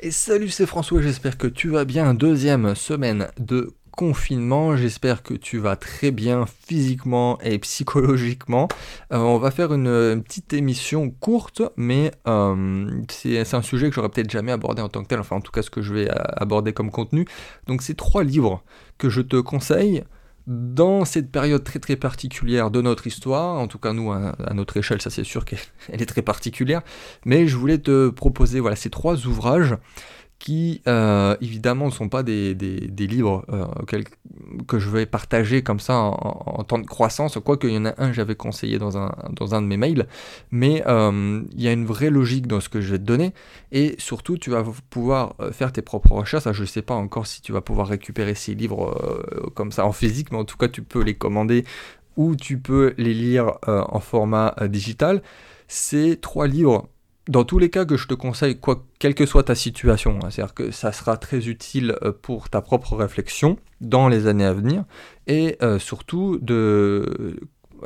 Et salut, c'est François, j'espère que tu vas bien. Deuxième semaine de confinement, j'espère que tu vas très bien physiquement et psychologiquement. Euh, on va faire une, petite émission courte, mais euh, c'est un sujet que j'aurais peut-être jamais abordé en tant que tel, enfin en tout cas ce que je vais aborder comme contenu. Donc c'est trois livres que je te conseille dans cette période très très particulière de notre histoire, en tout cas nous à, notre échelle, ça c'est sûr qu'elle est très particulière, mais je voulais te proposer voilà ces trois ouvrages qui euh, évidemment ne sont pas des, livres euh, que je vais partager comme ça en, temps de croissance, quoique il y en a un que j'avais conseillé dans un, dans un de mes mails, mais euh, il y a une vraie logique dans ce que je vais te donner, et surtout tu vas pouvoir faire tes propres recherches, je ne sais pas encore si tu vas pouvoir récupérer ces livres comme ça en physique, mais en tout cas tu peux les commander ou tu peux les lire en format digital. Ces trois livres dans tous les cas que je te conseille, quoi, quelle que soit ta situation, hein, c'est-à-dire que ça sera très utile euh, pour ta propre réflexion dans les années à venir, et euh, surtout, de,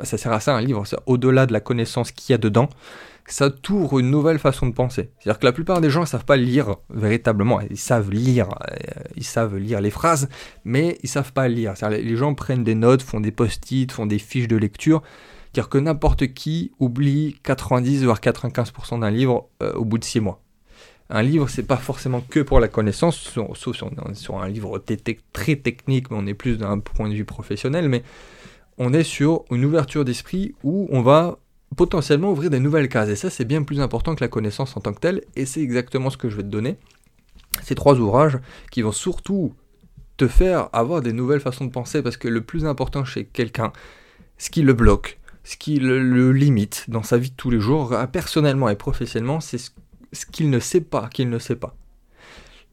ça sert à ça un livre, au-delà de la connaissance qu'il y a dedans, ça t'ouvre une nouvelle façon de penser. C'est-à-dire que la plupart des gens ne savent pas lire véritablement, ils savent lire, euh, ils savent lire les phrases, mais ils savent pas lire. Les gens prennent des notes, font des post-it, font des fiches de lecture, dire que n'importe qui oublie 90 voire 95% d'un livre euh, au bout de 6 mois. Un livre, c'est pas forcément que pour la connaissance, sauf si on est sur un livre très technique, mais on est plus d'un point de vue professionnel, mais on est sur une ouverture d'esprit où on va potentiellement ouvrir des nouvelles cases. Et ça, c'est bien plus important que la connaissance en tant que telle, et c'est exactement ce que je vais te donner. Ces trois ouvrages qui vont surtout te faire avoir des nouvelles façons de penser, parce que le plus important chez quelqu'un, ce qui le bloque, ce qui le, limite dans sa vie de tous les jours, euh, personnellement et professionnellement, c'est ce, qu'il ne sait pas, qu'il ne sait pas.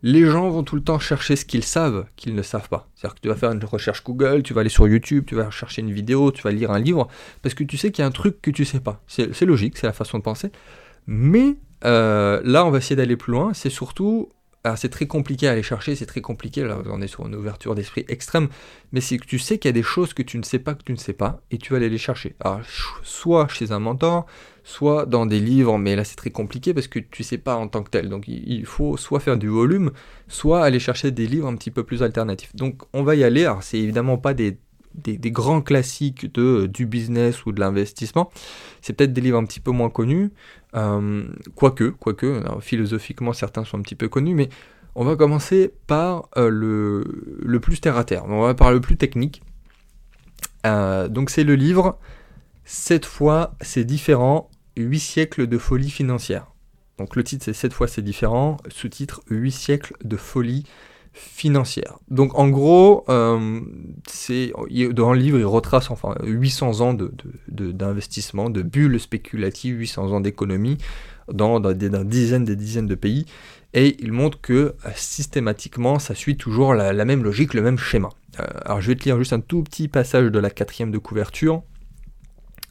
Les gens vont tout le temps chercher ce qu'ils savent qu'ils ne savent pas. C'est-à-dire que tu vas faire une recherche Google, tu vas aller sur YouTube, tu vas chercher une vidéo, tu vas lire un livre, parce que tu sais qu'il y a un truc que tu sais pas. C'est logique, c'est la façon de penser. Mais euh, là, on va essayer d'aller plus loin. C'est surtout c'est très compliqué à aller chercher, c'est très compliqué, là on est sur une ouverture d'esprit extrême, mais c'est que tu sais qu'il y a des choses que tu ne sais pas que tu ne sais pas, et tu vas aller les chercher. Alors soit chez un mentor, soit dans des livres, mais là c'est très compliqué parce que tu ne sais pas en tant que tel. Donc il faut soit faire du volume, soit aller chercher des livres un petit peu plus alternatifs. Donc on va y aller, alors c'est évidemment pas des des, grands classiques de, du business ou de l'investissement. C'est peut-être des livres un petit peu moins connus, euh, quoique, quoique philosophiquement certains sont un petit peu connus, mais on va commencer par euh, le, le, plus terre à terre, on va par le plus technique. Euh, donc c'est le livre Cette fois c'est différent, 8 siècles de folie financière. Donc le titre c'est Cette fois c'est différent, sous-titre 8 siècles de folie financière. Donc en gros, euh, dans le livre, il retrace enfin 800 ans d'investissement, de, bulles spéculatives, 800 ans d'économie dans, dans, des dizaines des dizaines de pays, et il montre que euh, systématiquement, ça suit toujours la, même logique, le même schéma. Euh, alors je vais te lire juste un tout petit passage de la quatrième de couverture.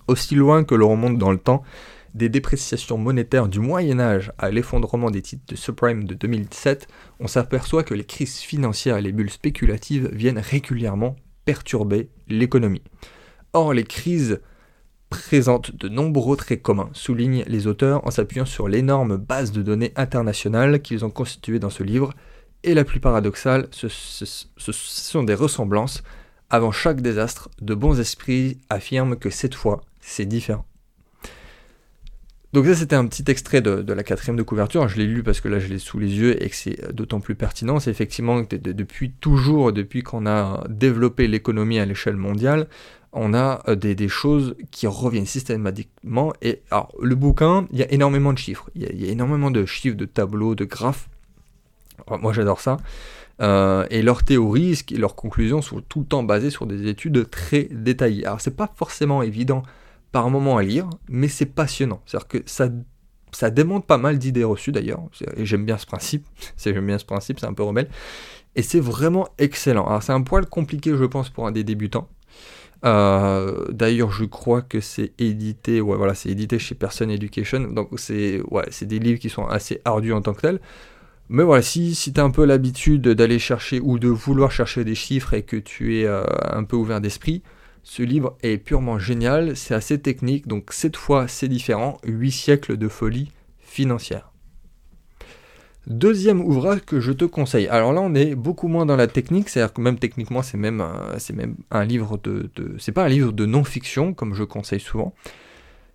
Aussi loin que l'on remonte dans le temps, des dépréciations monétaires du Moyen Âge à l'effondrement des titres de subprime de 2007, on s'aperçoit que les crises financières et les bulles spéculatives viennent régulièrement perturber l'économie. Or, les crises présentent de nombreux traits communs, soulignent les auteurs en s'appuyant sur l'énorme base de données internationale qu'ils ont constituée dans ce livre, et la plus paradoxale, ce sont des ressemblances. Avant chaque désastre, de bons esprits affirment que cette fois, c'est différent. Donc ça c'était un petit extrait de, la quatrième de couverture, je l'ai lu parce que là je l'ai sous les yeux et que c'est d'autant plus pertinent, c'est effectivement que depuis toujours, depuis qu'on a développé l'économie à l'échelle mondiale, on a euh, des, choses qui reviennent systématiquement. Et alors le bouquin, il y a énormément de chiffres, il y a, énormément de chiffres, de tableaux, de graphes. moi j'adore ça. Euh, et leurs théories, leurs conclusions sont tout le temps basées sur des études très détaillées. Alors c'est pas forcément évident par moment à lire, mais c'est passionnant. C'est-à-dire que ça, ça démonte pas mal d'idées reçues d'ailleurs, et j'aime bien ce principe, j'aime bien ce principe, c'est un peu rebelle, et c'est vraiment excellent. Alors c'est un poil compliqué je pense pour un des débutants. Euh, d'ailleurs je crois que c'est édité, ouais voilà, c'est édité chez Person Education, donc c'est ouais, des livres qui sont assez ardus en tant que tels. Mais voilà, si, si tu un peu l'habitude d'aller chercher ou de vouloir chercher des chiffres et que tu es euh, un peu ouvert d'esprit, ce livre est purement génial, c'est assez technique, donc cette fois c'est différent, 8 siècles de folie financière. Deuxième ouvrage que je te conseille. Alors là, on est beaucoup moins dans la technique, c'est-à-dire que même techniquement, c'est même, même un livre de, de c'est pas un livre de non-fiction comme je conseille souvent.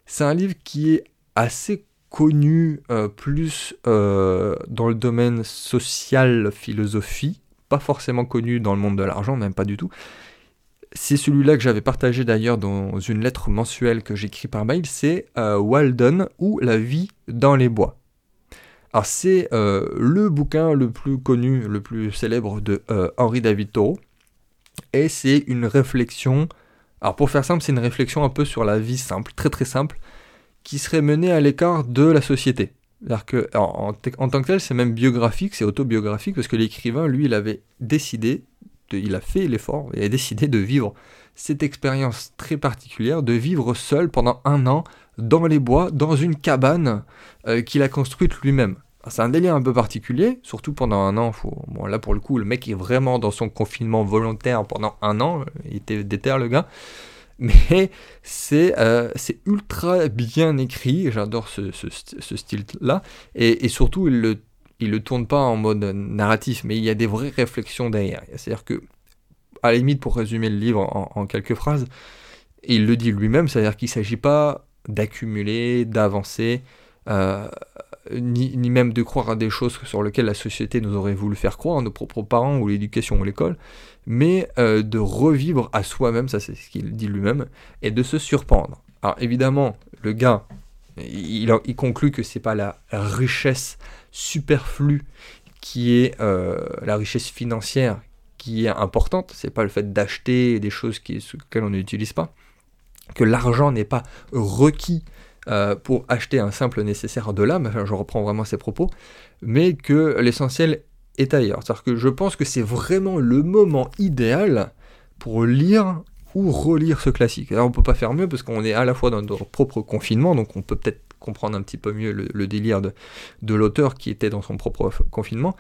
C'est un livre qui est assez connu euh, plus euh, dans le domaine social, philosophie, pas forcément connu dans le monde de l'argent, même pas du tout. C'est celui-là que j'avais partagé d'ailleurs dans une lettre mensuelle que j'écris par mail, c'est euh, Walden ou La vie dans les bois. Alors c'est le bouquin le plus connu, le plus célèbre de Henri David Thoreau, et c'est une réflexion, alors pour faire simple, c'est une réflexion un peu sur la vie simple, très très simple, qui serait mené à l'écart de la société. Que, en, tant que tel, c'est même biographique, c'est autobiographique, parce que l'écrivain, lui, il avait décidé, il a fait l'effort, il a décidé de vivre cette expérience très particulière, de vivre seul pendant un an dans les bois, dans une cabane euh, qu'il a construite lui-même. C'est un délire un peu particulier, surtout pendant un an. Là, pour le coup, le mec est vraiment dans son confinement volontaire pendant un an. Il était déter, le gars mais euh, c'est ultra bien écrit, j'adore ce, style-là, et, surtout il le, il le tourne pas en mode narratif, mais il y a des vraies réflexions derrière. C'est-à-dire que, à la limite, pour résumer le livre en, quelques phrases, il le dit lui-même, c'est-à-dire qu'il ne s'agit pas d'accumuler, d'avancer, euh, ni, même de croire à des choses sur lesquelles la société nous aurait voulu faire croire, nos propres parents ou l'éducation ou l'école, mais euh, de revivre à soi-même, ça c'est ce qu'il dit lui-même, et de se surprendre. Alors évidemment, le gars, il, conclut que c'est pas la richesse superflue qui est euh, la richesse financière qui est importante, c'est pas le fait d'acheter des choses qui, on n'utilise pas, que l'argent n'est pas requis euh, pour acheter un simple nécessaire de l'âme, enfin, je reprends vraiment ses propos, mais que l'essentiel est ailleurs. C'est-à-dire que je pense que c'est vraiment le moment idéal pour lire ou relire ce classique. Alors on peut pas faire mieux parce qu'on est à la fois dans notre propre confinement, donc on peut peut-être comprendre un petit peu mieux le, délire de, de l'auteur qui était dans son propre confinement,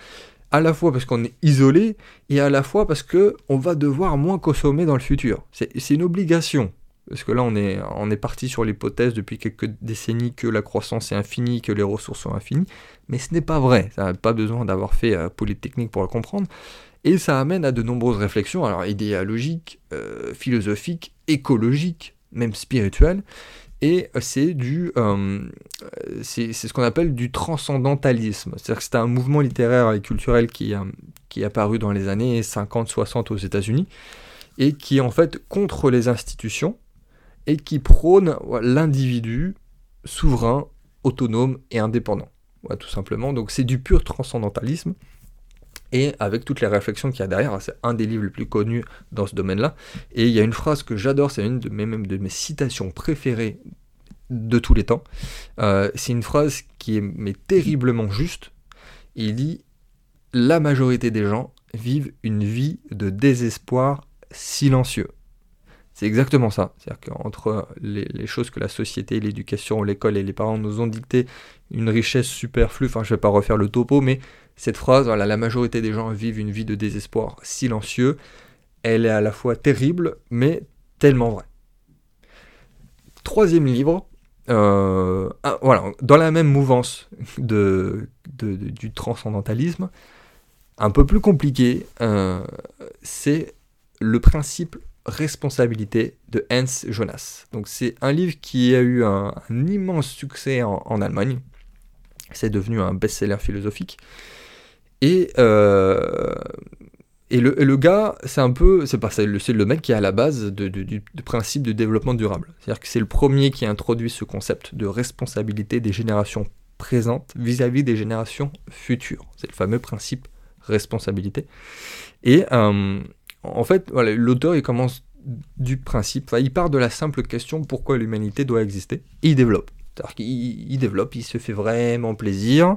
à la fois parce qu'on est isolé et à la fois parce que on va devoir moins consommer dans le futur. C'est une obligation. Parce que là, on est, on est parti sur l'hypothèse depuis quelques décennies que la croissance est infinie, que les ressources sont infinies, mais ce n'est pas vrai. Ça n'a pas besoin d'avoir fait euh, Polytechnique pour le comprendre. Et ça amène à de nombreuses réflexions, alors idéologiques, euh, philosophiques, écologiques, même spirituelles. Et euh, c'est du, c'est ce qu'on appelle du transcendantalisme. C'est-à-dire que c'est un mouvement littéraire et culturel qui, qui est apparu dans les années 50-60 aux États-Unis et qui est en fait contre les institutions et qui prône l'individu souverain, autonome et indépendant. tout simplement. Donc c'est du pur transcendantalisme. Et avec toutes les réflexions qu'il y a derrière, c'est un des livres les plus connus dans ce domaine-là. Et il y a une phrase que j'adore, c'est une de mes, citations préférées de tous les temps. Euh, c'est une phrase qui est terriblement juste. Il dit La majorité des gens vivent une vie de désespoir silencieux. C'est exactement ça. C'est-à-dire qu'entre les, choses que la société, l'éducation, l'école et les parents nous ont dictées, une richesse superflue, enfin je ne vais pas refaire le topo, mais cette phrase, la majorité des gens vivent une vie de désespoir silencieux, elle est à la fois terrible, mais tellement vraie. Troisième livre, euh, voilà, dans la même mouvance de, du transcendantalisme, un peu plus compliqué, euh, c'est le principe Responsabilité de Hans Jonas. Donc c'est un livre qui a eu un, immense succès en, Allemagne. C'est devenu un best-seller philosophique. Et, euh, et, le, gars, c'est un peu, c'est le, le mec qui est à la base du, principe de développement durable. C'est-à-dire que c'est le premier qui introduit ce concept de responsabilité des générations présentes vis-à-vis des générations futures. C'est le fameux principe responsabilité. Et euh, en fait, l'auteur, il commence du principe, il part de la simple question pourquoi l'humanité doit exister, et il développe. C'est-à-dire qu'il développe, il se fait vraiment plaisir,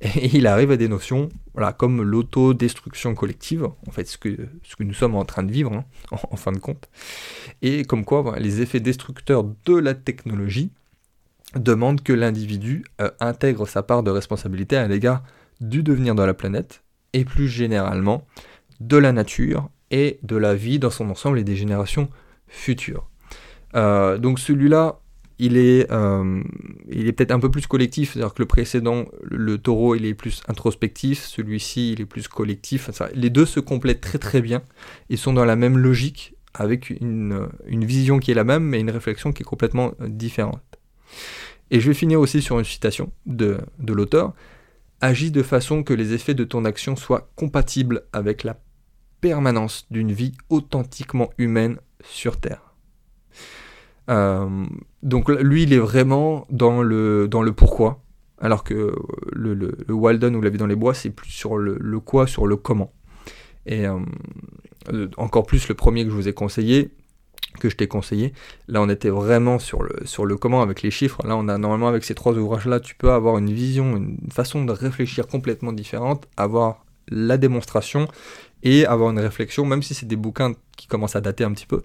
et il arrive à des notions voilà, comme l'autodestruction collective, en fait ce que, nous sommes en train de vivre, hein, en, fin de compte, et comme quoi les effets destructeurs de la technologie demandent que l'individu euh, intègre sa part de responsabilité à l'égard du devenir de la planète, et plus généralement de la nature et de la vie dans son ensemble et des générations futures. Euh, donc celui-là, il est, il est peut-être un peu plus collectif, c'est-à-dire que le précédent, le taureau, il est plus introspectif, celui-ci, il est plus collectif. les deux se complètent très très bien. Ils sont dans la même logique, avec une, vision qui est la même, mais une réflexion qui est complètement différente. Et je vais finir aussi sur une citation de l'auteur. Agis de façon que les effets de ton action soient compatibles avec la permanence d'une vie authentiquement humaine sur Terre. Euh, donc lui, il est vraiment dans le, dans le pourquoi, alors que le, Walden ou La vie dans les bois, c'est plus sur le, quoi, sur le comment. Et euh, encore plus le premier que je vous ai conseillé, que je t'ai conseillé. Là, on était vraiment sur le, sur le comment avec les chiffres. Là, on a normalement avec ces trois ouvrages-là, tu peux avoir une vision, une façon de réfléchir complètement différente, avoir la démonstration et avoir une réflexion, même si c'est des bouquins qui commencent à dater un petit peu.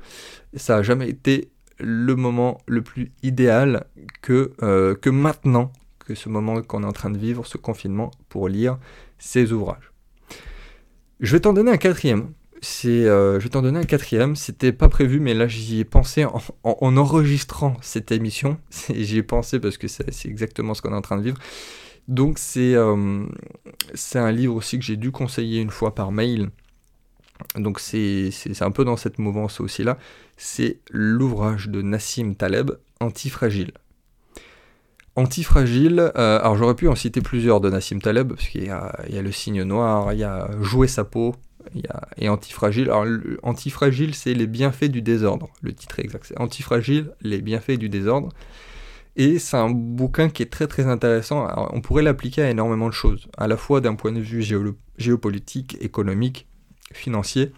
Ça n'a jamais été le moment le plus idéal que, euh, que maintenant, que ce moment qu'on est en train de vivre, ce confinement, pour lire ces ouvrages. Je vais t'en donner un quatrième euh, je vais t'en donner un quatrième. C'était pas prévu, mais là j'y ai pensé en, enregistrant cette émission. J'y ai pensé parce que c'est exactement ce qu'on est en train de vivre. Donc c'est euh, c'est un livre aussi que j'ai dû conseiller une fois par mail. Donc c'est un peu dans cette mouvance aussi là. C'est l'ouvrage de Nassim Taleb, Antifragile. Antifragile, euh, alors j'aurais pu en citer plusieurs de Nassim Taleb, parce qu'il y, y, a le signe noir, il y a Jouer sa peau, et antifragile. Alors, antifragile, c'est les bienfaits du désordre. Le titre exact, c'est antifragile, les bienfaits du désordre. Et c'est un bouquin qui est très très intéressant. on pourrait l'appliquer à énormément de choses, à la fois d'un point de vue géopolitique, économique, financier.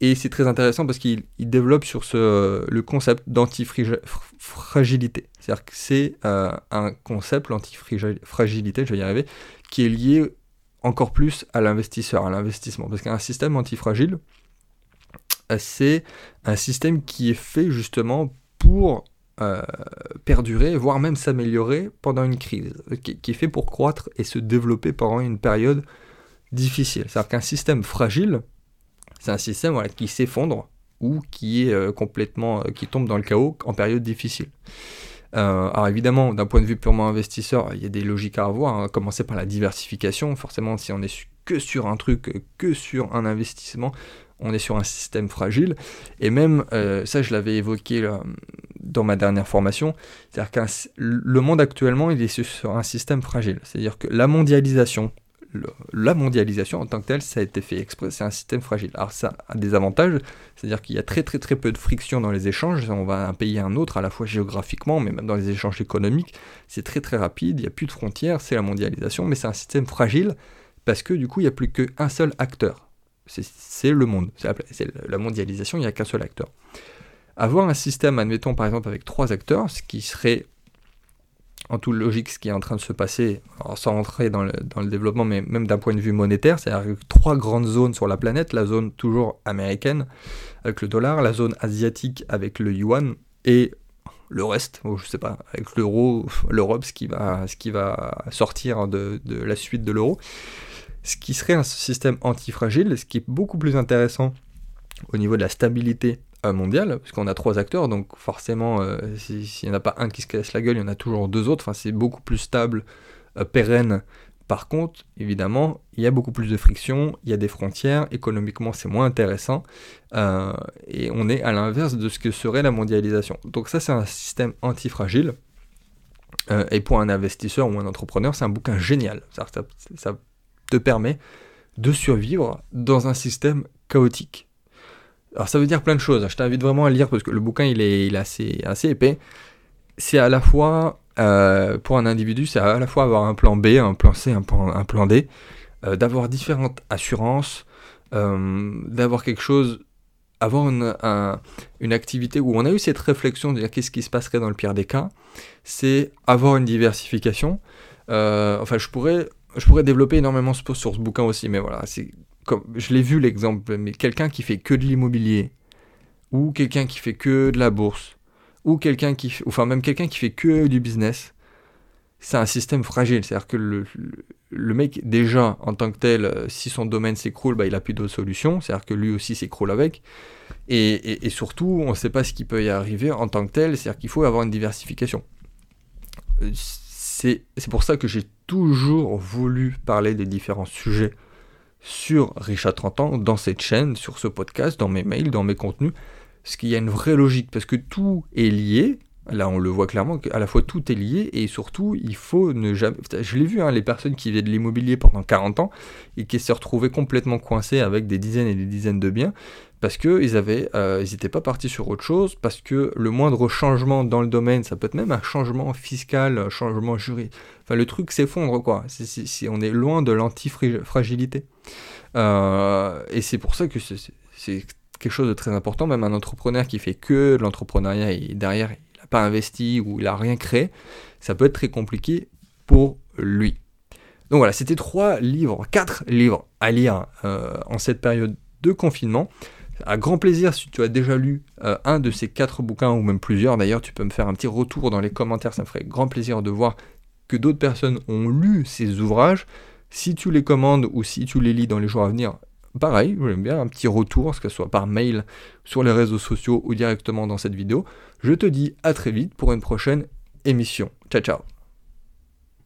Et c'est très intéressant parce qu'il développe sur ce, le concept d'antifragilité. C'est-à-dire que c'est euh, un concept, l'antifragilité, je vais y arriver, qui est lié encore plus à l'investisseur, à l'investissement. Parce qu'un système antifragile, euh, c'est un système qui est fait justement pour euh, perdurer, voire même s'améliorer pendant une crise, qui, est fait pour croître et se développer pendant une période difficile. C'est-à-dire qu'un système fragile, c'est un système qui s'effondre ou qui est euh, complètement, qui tombe dans le chaos en période difficile. Euh, alors évidemment, d'un point de vue purement investisseur, il y a des logiques à avoir. Hein. Commencer par la diversification. Forcément, si on est que sur un truc, que sur un investissement, on est sur un système fragile. Et même, euh, ça je l'avais évoqué dans ma dernière formation, c'est-à-dire que le monde actuellement, il est sur un système fragile. C'est-à-dire que la mondialisation, la mondialisation en tant que telle, ça a été fait exprès, c'est un système fragile. Alors ça a des avantages, c'est-à-dire qu'il y a très très très peu de friction dans les échanges, on va un pays à un autre, à la fois géographiquement, mais même dans les échanges économiques, c'est très très rapide, il n'y a plus de frontières, c'est la mondialisation, mais c'est un système fragile, parce que du coup il n'y a plus qu'un seul acteur. C'est le monde, c'est la mondialisation, il n'y a qu'un seul acteur. Avoir un système, admettons par exemple avec trois acteurs, ce qui serait en toute logique ce qui est en train de se passer, sans rentrer dans le, développement, mais même d'un point de vue monétaire, c'est-à-dire trois grandes zones sur la planète, la zone toujours américaine avec le dollar, la zone asiatique avec le yuan, et le reste, je je sais pas, avec l'euro, l'Europe, ce qui va, ce qui va sortir de, de la suite de l'euro, ce qui serait un système antifragile, ce qui est beaucoup plus intéressant au niveau de la stabilité mondial, puisqu'on a trois acteurs, donc forcément, euh, s'il n'y en a pas un qui se casse la gueule, il y en a toujours deux autres, c'est beaucoup plus stable, euh, pérenne. Par contre, évidemment, il y a beaucoup plus de friction, il y a des frontières, économiquement c'est moins intéressant, euh, et on est à l'inverse de ce que serait la mondialisation. Donc ça c'est un système antifragile, et pour un investisseur ou un entrepreneur, c'est un bouquin génial. Ça te permet de survivre dans un système chaotique. Alors ça veut dire plein de choses. Je t'invite vraiment à lire parce que le bouquin il est, assez, épais. C'est à la fois, euh, pour un individu, c'est à la fois avoir un plan B, un plan C, un plan, un plan D, euh, d'avoir différentes assurances, euh, d'avoir quelque chose, avoir une, une, activité où on a eu cette réflexion de dire qu'est-ce qui se passerait dans le pire des cas, c'est avoir une diversification. enfin, je pourrais, je pourrais développer énormément sur ce bouquin aussi, mais voilà, c'est comme je l'ai vu l'exemple, mais quelqu'un qui fait que de l'immobilier, ou quelqu'un qui fait que de la bourse, ou quelqu'un qui, enfin même quelqu'un qui fait que du business, c'est un système fragile. C'est-à-dire que le, mec, déjà, en tant que tel, euh, si son domaine s'écroule, bah, il a plus d'autre solution. C'est-à-dire que lui aussi s'écroule avec. Et, et, surtout, on ne sait pas ce qui peut y arriver en tant que tel. C'est-à-dire qu'il faut avoir une diversification. Euh, c'est pour ça que j'ai toujours voulu parler des différents sujets sur Richard 30 ans, dans cette chaîne, sur ce podcast, dans mes mails, dans mes contenus. Parce qu'il y a une vraie logique, parce que tout est lié, Là, on le voit clairement qu'à la fois tout est lié et surtout, il faut ne jamais. Je l'ai vu, hein, les personnes qui faisaient de l'immobilier pendant 40 ans et qui se retrouvaient complètement coincées avec des dizaines et des dizaines de biens parce qu'ils avaient, euh, n'étaient pas partis sur autre chose, parce que le moindre changement dans le domaine, ça peut être même un changement fiscal, un changement juridique. Enfin, le truc s'effondre, quoi. On est loin de l'antifragilité. Euh, et c'est pour ça que c'est quelque chose de très important. Même un entrepreneur qui fait que l'entrepreneuriat et derrière, pas investi ou il a rien créé, ça peut être très compliqué pour lui. Donc voilà, c'était trois livres, quatre livres à lire euh, en cette période de confinement. À grand plaisir, si tu as déjà lu euh, un de ces quatre bouquins, ou même plusieurs d'ailleurs, tu peux me faire un petit retour dans les commentaires, ça me ferait grand plaisir de voir que d'autres personnes ont lu ces ouvrages. Si tu les commandes ou si tu les lis dans les jours à venir, pareil, j'aime bien un petit retour, que ce soit par mail, sur les réseaux sociaux ou directement dans cette vidéo. Je te dis à très vite pour une prochaine émission. Ciao ciao